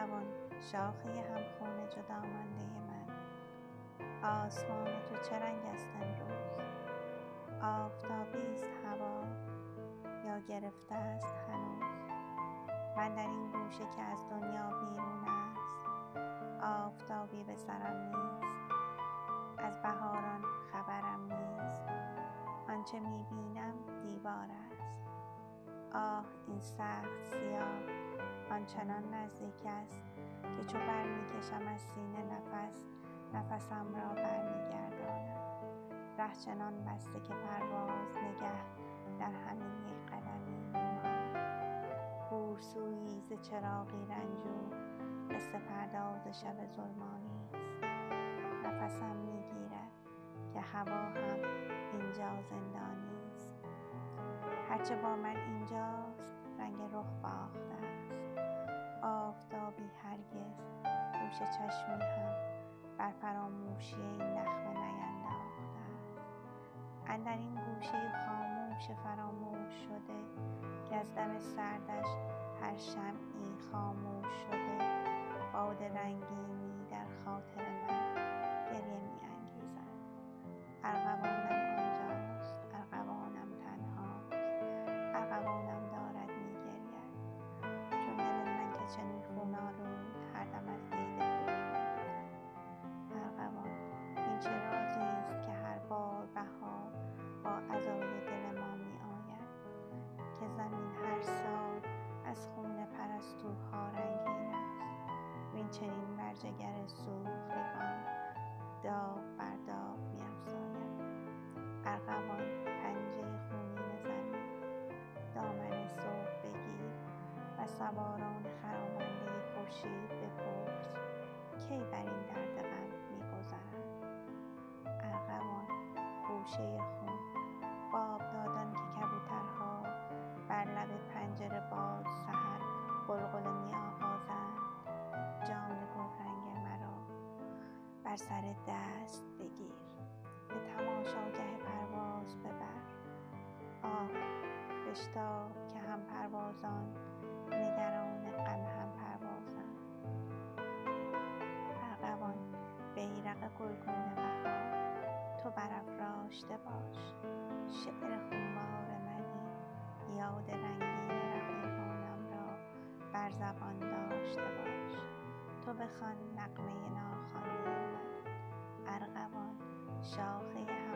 ارغوان شاخه همخون جدا مانده من. آسمان تو چه رنگ است امروز؟ آفتابی است هوا یا گرفته است هنوز؟ من در این گوشه که از دنیا بیرون است آفتابی به سرم نیست. از بهاران خبرم نیست. آنچه می‌بینم دیوار است. آه این سخت سیاه. آنچنان نزدیک است که چو برمیکشم از سینه نفس نفسم را برمیگرداند. ره چنان بسته که پرواز نگه در همین یک قدمی میماند. بورسویی ز چراغی رنجور قصه پرداز شب ظلمانی است. نفسم می‌گیرد که هوا هم اینجا زندانی است هرچه با من اینجاست رنگ رخ باخته است. آفتابی هرگز گوش چشمی هم بر فراموشی این نخوه نینداخته است. اندر این گوشه خاموش فراموش شده که از دم سردش هر شمعی خاموش شده باد رنگینی در خاطر من گریه میانگیزد. ارغوانم ارغوان پنجه خونین زمین دامن صبح بگیر و سواران خرامنده خورشید بپرس کی بر این درد غم میگذرند؟ ارغوان خوشه خون به آبدادان که کبوترها بر لب پنجره باز سحر غلغله میآغازند. جان گلرنگ مرا بر سر دست بگیر. به تماشاگه پرواز ببر. آه بشتاب که هم پروازان نگران غم هم پروازند ارغوان بیرق گلگون بهار. تو برافراشته باش شعر خونبار منی. یاد رنگین رقیبانم را بر زبان داشته باش. تو بخوان نغمه ناخوانده 小黑呀